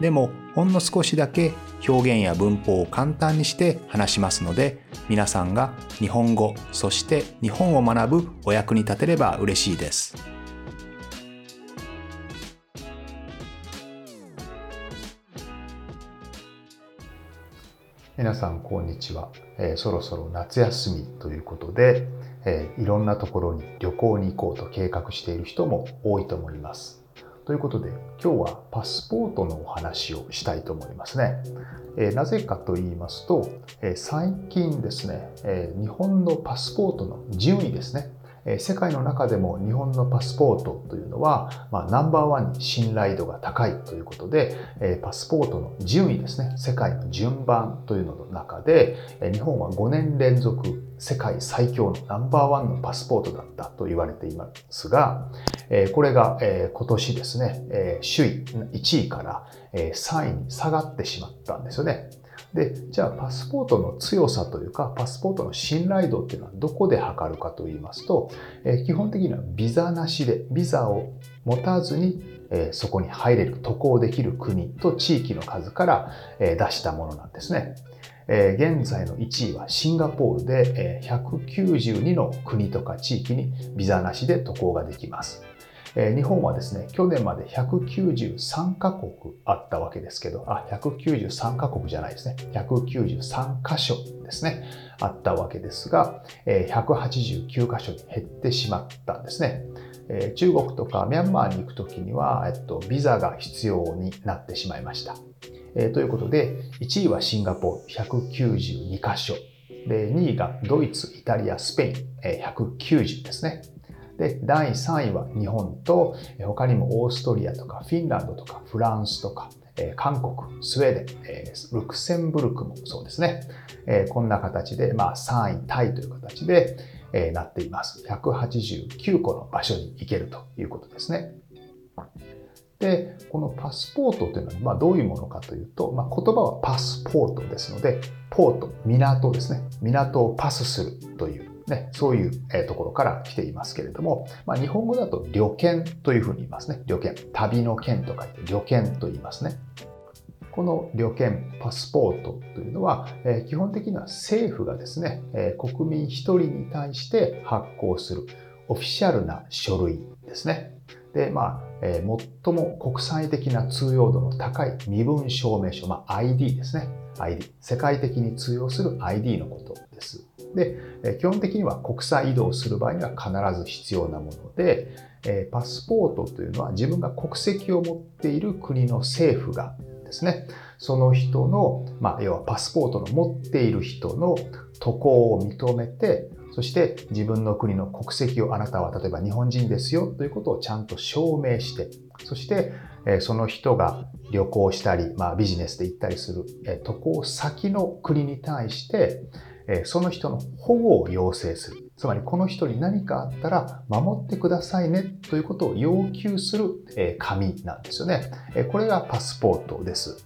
でもほんの少しだけ表現や文法を簡単にして話しますので皆さんが日本語そして日本を学ぶお役に立てれば嬉しいです。皆さんこんにちは、えー、そろそろ夏休みということで、えー、いろんなところに旅行に行こうと計画している人も多いと思います。ということで今日はパスポートのお話をしたいと思いますね。え、なぜかと言いますと、え、最近ですね、え、日本のパスポートの順位ですね、え世界の中でも日本のパスポートというのは、まあ、ナンバーワンに信頼度が高いということで、えパスポートの順位ですね、世界の順番というのの中で、え日本は5年連続世界最強のナンバーワンのパスポートだったと言われていますが、これが今年ですね、首位1位から3位に下がってしまったんですよね。で、じゃあパスポートの強さというか、パスポートの信頼度っていうのはどこで測るかと言いますと、基本的にはビザなしで、ビザを持たずに、そこに入れる、渡航できる国と地域の数から、出したものなんですね。現在の1位はシンガポールで、え192の国とか地域にビザなしで渡航ができます。日本はですね、去年まで193カ国あったわけですけど、あ、193カ国じゃないですね。193箇所ですね。あったわけですが、え189箇所に減ってしまったんですね。中国とかミャンマーに行くときには、えっと、ビザが必要になってしまいました。え、ということで、1位はシンガポール192箇所。で、2位がドイツ、イタリア、スペイン、え190ですね。で、第3位は日本と、他にもオーストリアとかフィンランドとかフランスとか、韓国、スウェーデン、ルクセンブルクもそうですね。こんな形で、まあ、3位タイという形でなっています。189個の場所に行けるということですね。で、このパスポートというのは、まあ、どういうものかというと、まあ、言葉はパスポートですので、ポート、港ですね。港をパスするというね、そういうところから来ていますけれども、まあ、日本語だと旅券というふうに言いますね。旅券。旅の券と書いて旅券と言いますね。この旅券、パスポートというのは、え基本的には政府がですね、え国民一人に対して発行するオフィシャルな書類ですね。で、まあ、え最も国際的な通用度の高い身分証明書、まあ、ID ですね。ID。世界的に通用する ID のことです。で、基本的には国際移動する場合には必ず必要なもので、パスポートというのは自分が国籍を持っている国の政府がですね、その人の、まあ、要はパスポートの持っている人の渡航を認めて、そして自分の国の国籍をあなたは例えば日本人ですよということをちゃんと証明して、そしてその人が旅行したり、まあ、ビジネスで行ったりする渡航先の国に対して、その人の保護を要請する。つまりこの人に何かあったら守ってくださいねということを要求する紙なんですよね。これがパスポートです。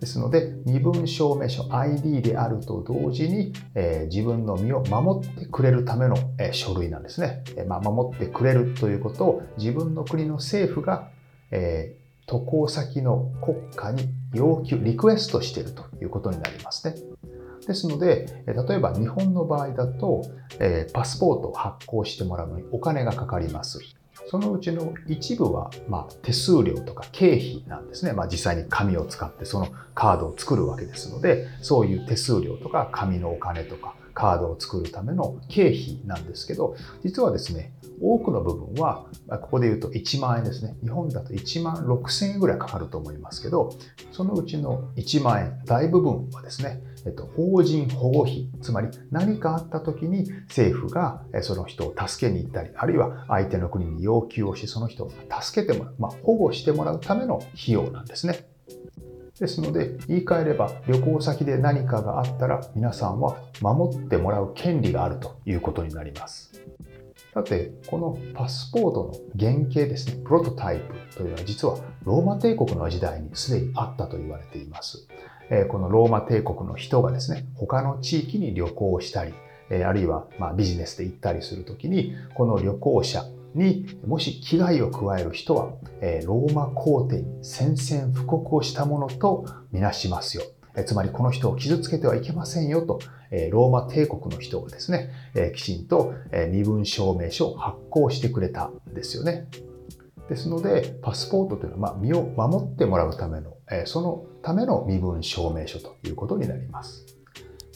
ですので、身分証明書 ID であると同時に、え、自分の身を守ってくれるための、え、書類なんですね。え、ま、守ってくれるということを自分の国の政府が、え渡航先の国家に要求、リクエストしているということになりますね。ですので、例えば日本の場合だと、えパスポートを発行してもらうのにお金がかかります。そのうちの一部は、ま、手数料とか経費なんですね。まあ、実際に紙を使ってそのカードを作るわけですので、そういう手数料とか紙のお金とかカードを作るための経費なんですけど、実はですね、多くの部分は、ここで言うと1万円ですね。日本だと1万6千円ぐらいかかると思いますけど、そのうちの1万円、大部分はですね、えっと、法人保護費、つまり何かあった時に政府がその人を助けに行ったり、あるいは相手の国に要求をし、その人を助けてもらう、まあ、保護してもらうための費用なんですね。ですので、言い換えれば旅行先で何かがあったら皆さんは守ってもらう権利があるということになります。さて、このパスポートの原型ですね、プロトタイプというのは実はローマ帝国の時代にすでにあったと言われています。このローマ帝国の人がですね、他の地域に旅行したり、あるいはまビジネスで行ったりするときに、この旅行者にもし危害を加える人は、ローマ皇帝に宣戦布告をしたものとみなしますよ。つまりこの人を傷つけてはいけませんよと、ローマ帝国の人がですね、きちんと身分証明書を発行してくれたんですよね。ですので、パスポートというのは、ま身を守ってもらうための、そのための身分証明書ということになります。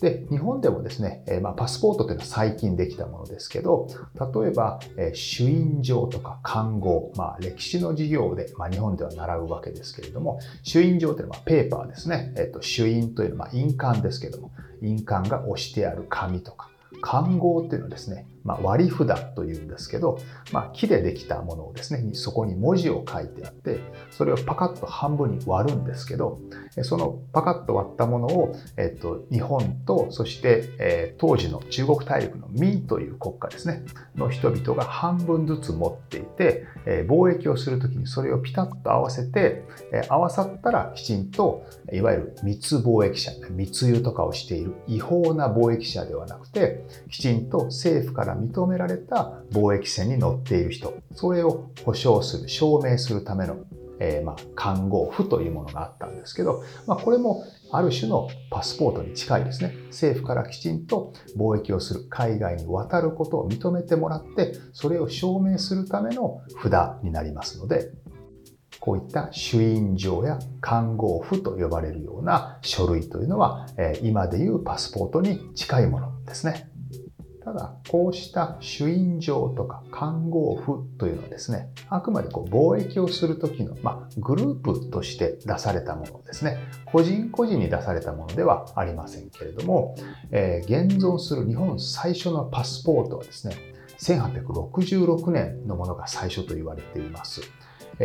で、日本でもですね、えまあ、パスポートというのは最近できたものですけど、例えば、え朱印状とか看護、まあ、歴史の授業で、まあ、日本では習うわけですけれども、朱印状というのはペーパーですね。えっと、朱印というのは印鑑ですけども、印鑑が押してある紙とか、看号っていうのはですね、まあ、割り札というんですけど、まあ、木でできたものをですね、そこに文字を書いてあって、それをパカッと半分に割るんですけど、そのパカッと割ったものを、えっと、日本と、そして、え、当時の中国大陸の明という国家ですね、の人々が半分ずつ持っていて、え、貿易をするときにそれをピタッと合わせて、え、合わさったらきちんと、いわゆる密貿易者、密輸とかをしている違法な貿易者ではなくて、きちんと政府から認められた貿易船に乗っている人、それを保証する、証明するための、えー、まあ、看護婦というものがあったんですけど、まあ、これもある種のパスポートに近いですね。政府からきちんと貿易をする、海外に渡ることを認めてもらって、それを証明するための札になりますので、こういった朱印状や看護符と呼ばれるような書類というのは、今でいうパスポートに近いものですね。ただ、こうした朱印状とか看護符というのはですね、あくまでこう貿易をするときの、まあ、グループとして出されたものですね。個人個人に出されたものではありませんけれども、えー、現存する日本最初のパスポートはですね、1866年のものが最初と言われています。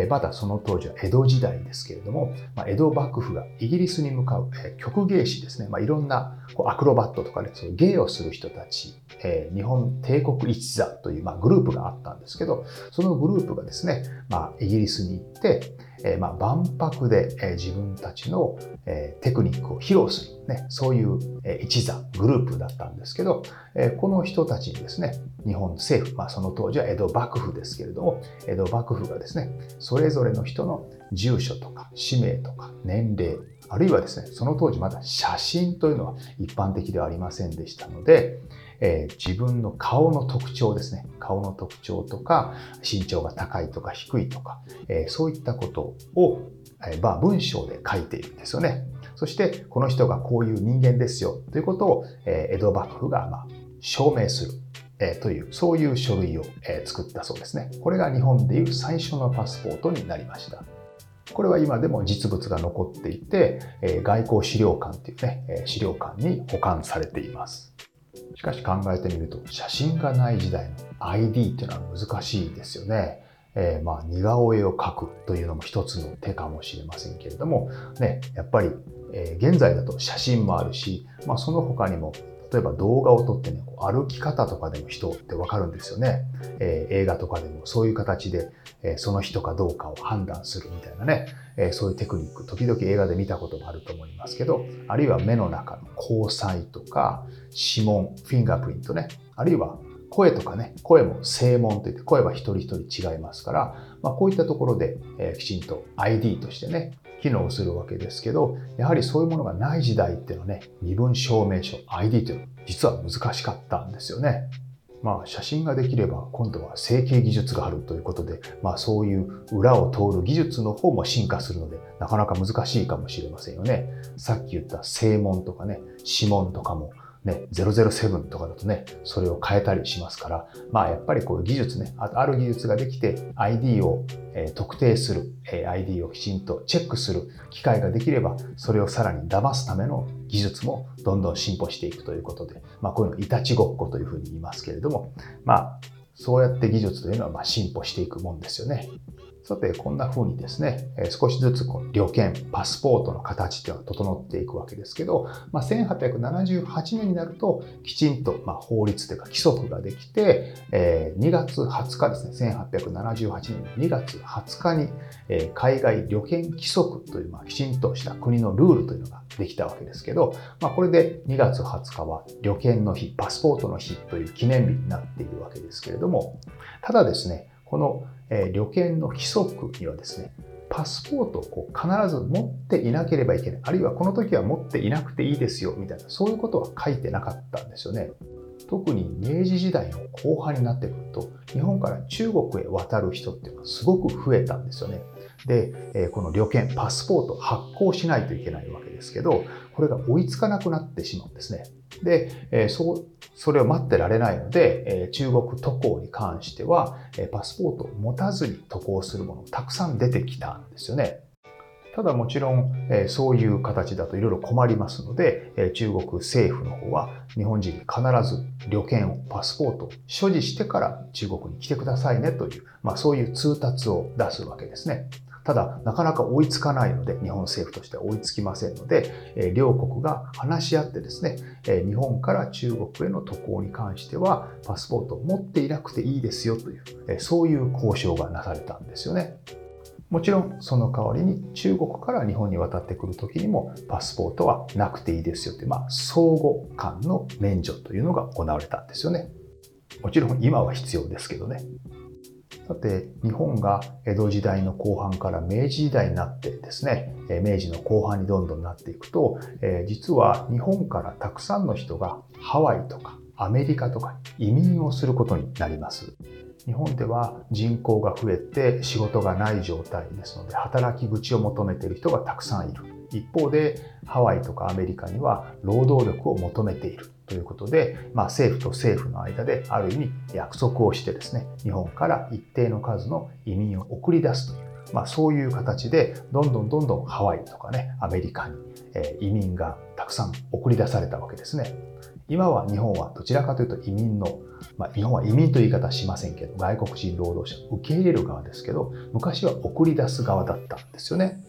まだその当時は江戸時代ですけれども、ま江戸幕府がイギリスに向かう曲芸師ですね、まあ、いろんなこうアクロバットとかで、ね、芸をする人たち、え日本帝国一座という、ま、グループがあったんですけど、そのグループがですね、まあ、イギリスに行って、えまあ、万博で、え自分たちの、えテクニックを披露する、ね、そういう、え一座、グループだったんですけど、えこの人たちにですね、日本政府、まあ、その当時は江戸幕府ですけれども、江戸幕府がですね、それぞれの人の住所とか氏名とか年齢、あるいはですね、その当時まだ写真というのは一般的ではありませんでしたので、えー、自分の顔の特徴ですね。顔の特徴とか、身長が高いとか低いとか、えー、そういったことを、えー、まあ、文章で書いているんですよね。そして、この人がこういう人間ですよということを、え江戸幕府が、まあ、証明する。えという、そういう書類を、え作ったそうですね。これが日本でいう最初のパスポートになりました。これは今でも実物が残っていて、外交資料館というね、資料館に保管されています。しかし考えてみると、写真がない時代の ID っていうのは難しいですよね。えー、まあ似顔絵を描くというのも一つの手かもしれませんけれども、ね、やっぱり、えー、現在だと写真もあるし、まあ、その他にも例えば動画を撮ってね、歩き方とかでも人ってわかるんですよね。えー、映画とかでもそういう形で、えー、その人かどうかを判断するみたいなね、えー、そういうテクニック、時々映画で見たこともあると思いますけど、あるいは目の中の交際とか、指紋、フィンガープリントね、あるいは声とかね、声も声紋といって声は一人一人違いますから、まあ、こういったところで、えー、きちんと ID としてね、機能するわけですけど、やはりそういうものがない時代っていうのはね、身分証明書、ID というのは実は難しかったんですよね。まあ写真ができれば今度は整形技術があるということで、まあそういう裏を通る技術の方も進化するので、なかなか難しいかもしれませんよね。さっき言った正門とかね、指紋とかもね、007とかだとね、それを変えたりしますから、まあやっぱりこういう技術ね、ある技術ができて ID を、え特定する、え ID をきちんとチェックする機会ができれば、それをさらに騙すための技術もどんどん進歩していくということで、まあこういうのいたちごっこというふうに言いますけれども、まあそうやって技術というのはま進歩していくもんですよね。さて、こんな風にですね、少しずつこう旅券、パスポートの形っていうのは整っていくわけですけど、まあ、1878年になると、きちんとま法律というか規則ができて、え2月20日ですね、1878年の2月20日に、海外旅券規則というまあきちんとした国のルールというのができたわけですけど、まあ、これで2月20日は旅券の日、パスポートの日という記念日になっているわけですけれども、ただですね、このえ旅券の規則にはですね、パスポートをこう必ず持っていなければいけない。あるいはこの時は持っていなくていいですよ、みたいな、そういうことは書いてなかったんですよね。特に明治時代の後半になってくると、日本から中国へ渡る人っていうのはすごく増えたんですよね。で、この旅券、パスポート発行しないといけないわけですけど、これが追いつかなくなってしまうんですね。で、そう、それを待ってられないので、中国渡航に関しては、パスポートを持たずに渡航するものたくさん出てきたんですよね。ただもちろん、えそういう形だといろいろ困りますので、え中国政府の方は日本人に必ず旅券を、パスポートを所持してから中国に来てくださいねという、まあそういう通達を出すわけですね。ただ、なかなか追いつかないので、日本政府としては追いつきませんので、え両国が話し合ってですね、え日本から中国への渡航に関しては、パスポートを持っていなくていいですよという、えそういう交渉がなされたんですよね。もちろんその代わりに中国から日本に渡ってくる時にもパスポートはなくていいですよという、まあ、相互間の免除というのが行われたんですよね。もちろん今は必要ですけどね。さて、日本が江戸時代の後半から明治時代になってですね、明治の後半にどんどんなっていくと、実は日本からたくさんの人がハワイとかアメリカとか移民をすることになります。日本では人口が増えて仕事がない状態ですので働き口を求めている人がたくさんいる。一方でハワイとかアメリカには労働力を求めている。ということで、まあ、政府と政府の間である意味約束をしてですね、日本から一定の数の移民を送り出すという、まあ、そういう形で、どんどんどんどんハワイとかね、アメリカに、移民がたくさん送り出されたわけですね。今は日本はどちらかというと移民の、まあ、日本は移民という言い方はしませんけど、外国人労働者を受け入れる側ですけど、昔は送り出す側だったんですよね。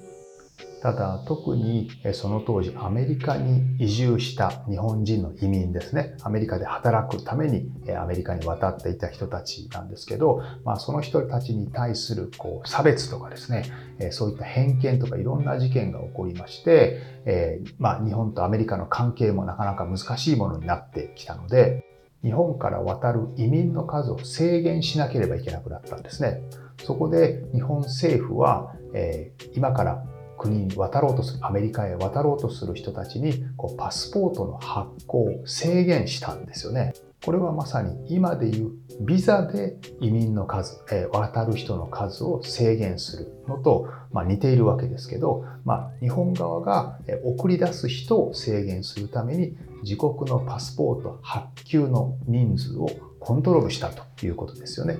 ただ特にその当時アメリカに移住した日本人の移民ですねアメリカで働くためにアメリカに渡っていた人たちなんですけど、まあ、その人たちに対するこう差別とかですねそういった偏見とかいろんな事件が起こりまして、えー、まあ、日本とアメリカの関係もなかなか難しいものになってきたので日本から渡る移民の数を制限しなければいけなくなったんですね。そこで日本政府は、えー、今から国に渡ろうとする、アメリカへ渡ろうとする人たちにこうパスポートの発行を制限したんですよね。これはまさに今でいうビザで移民の数、え、渡る人の数を制限するのと、まあ、似ているわけですけど、まあ、日本側が送り出す人を制限するために自国のパスポート発給の人数をコントロールしたということですよね。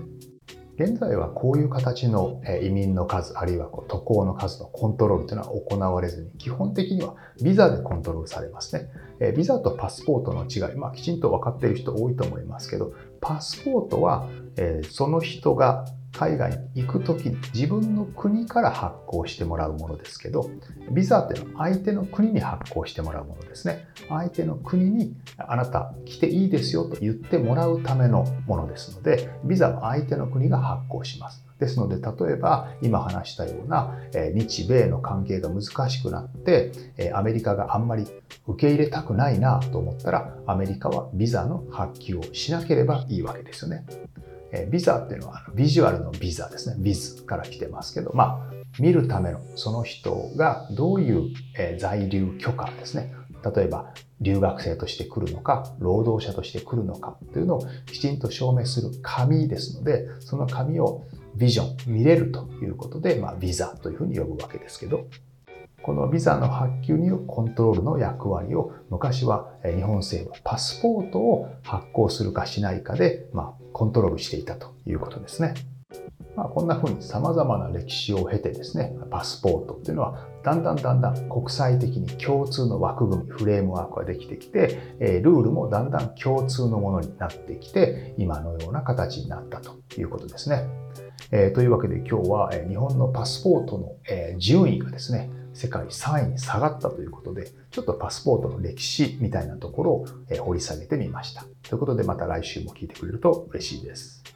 現在はこういう形の移民の数、あるいはこう渡航の数のコントロールというのは行われずに、基本的にはビザでコントロールされますね。ビザとパスポートの違い、まあ、きちんと分かっている人多いと思いますけど、パスポートはその人が海外に行くときに自分の国から発行してもらうものですけど、ビザっていうのは相手の国に発行してもらうものですね。相手の国にあなた来ていいですよと言ってもらうためのものですので、ビザは相手の国が発行します。ですので、例えば今話したような日米の関係が難しくなって、アメリカがあんまり受け入れたくないなと思ったら、アメリカはビザの発給をしなければいいわけですよね。えビザっていうのはビジュアルのビザですね。ビズから来てますけど、まあ、見るためのその人がどういう、え在留許可ですね。例えば、留学生として来るのか、労働者として来るのかというのをきちんと証明する紙ですので、その紙をビジョン、見れるということで、まあ、ビザというふうに呼ぶわけですけど、このビザの発給によるコントロールの役割を昔は日本政府はパスポートを発行するかしないかで、まあ、コントロールしていたということですね。まあ、こんな風に様々な歴史を経てですね、パスポートっていうのはだんだんだんだん国際的に共通の枠組み、フレームワークができてきて、ルールもだんだん共通のものになってきて、今のような形になったということですね。え、というわけで今日は日本のパスポートの順位がですね、世界3位に下がったということで、ちょっとパスポートの歴史みたいなところを掘り下げてみました。ということでまた来週も聞いてくれると嬉しいです。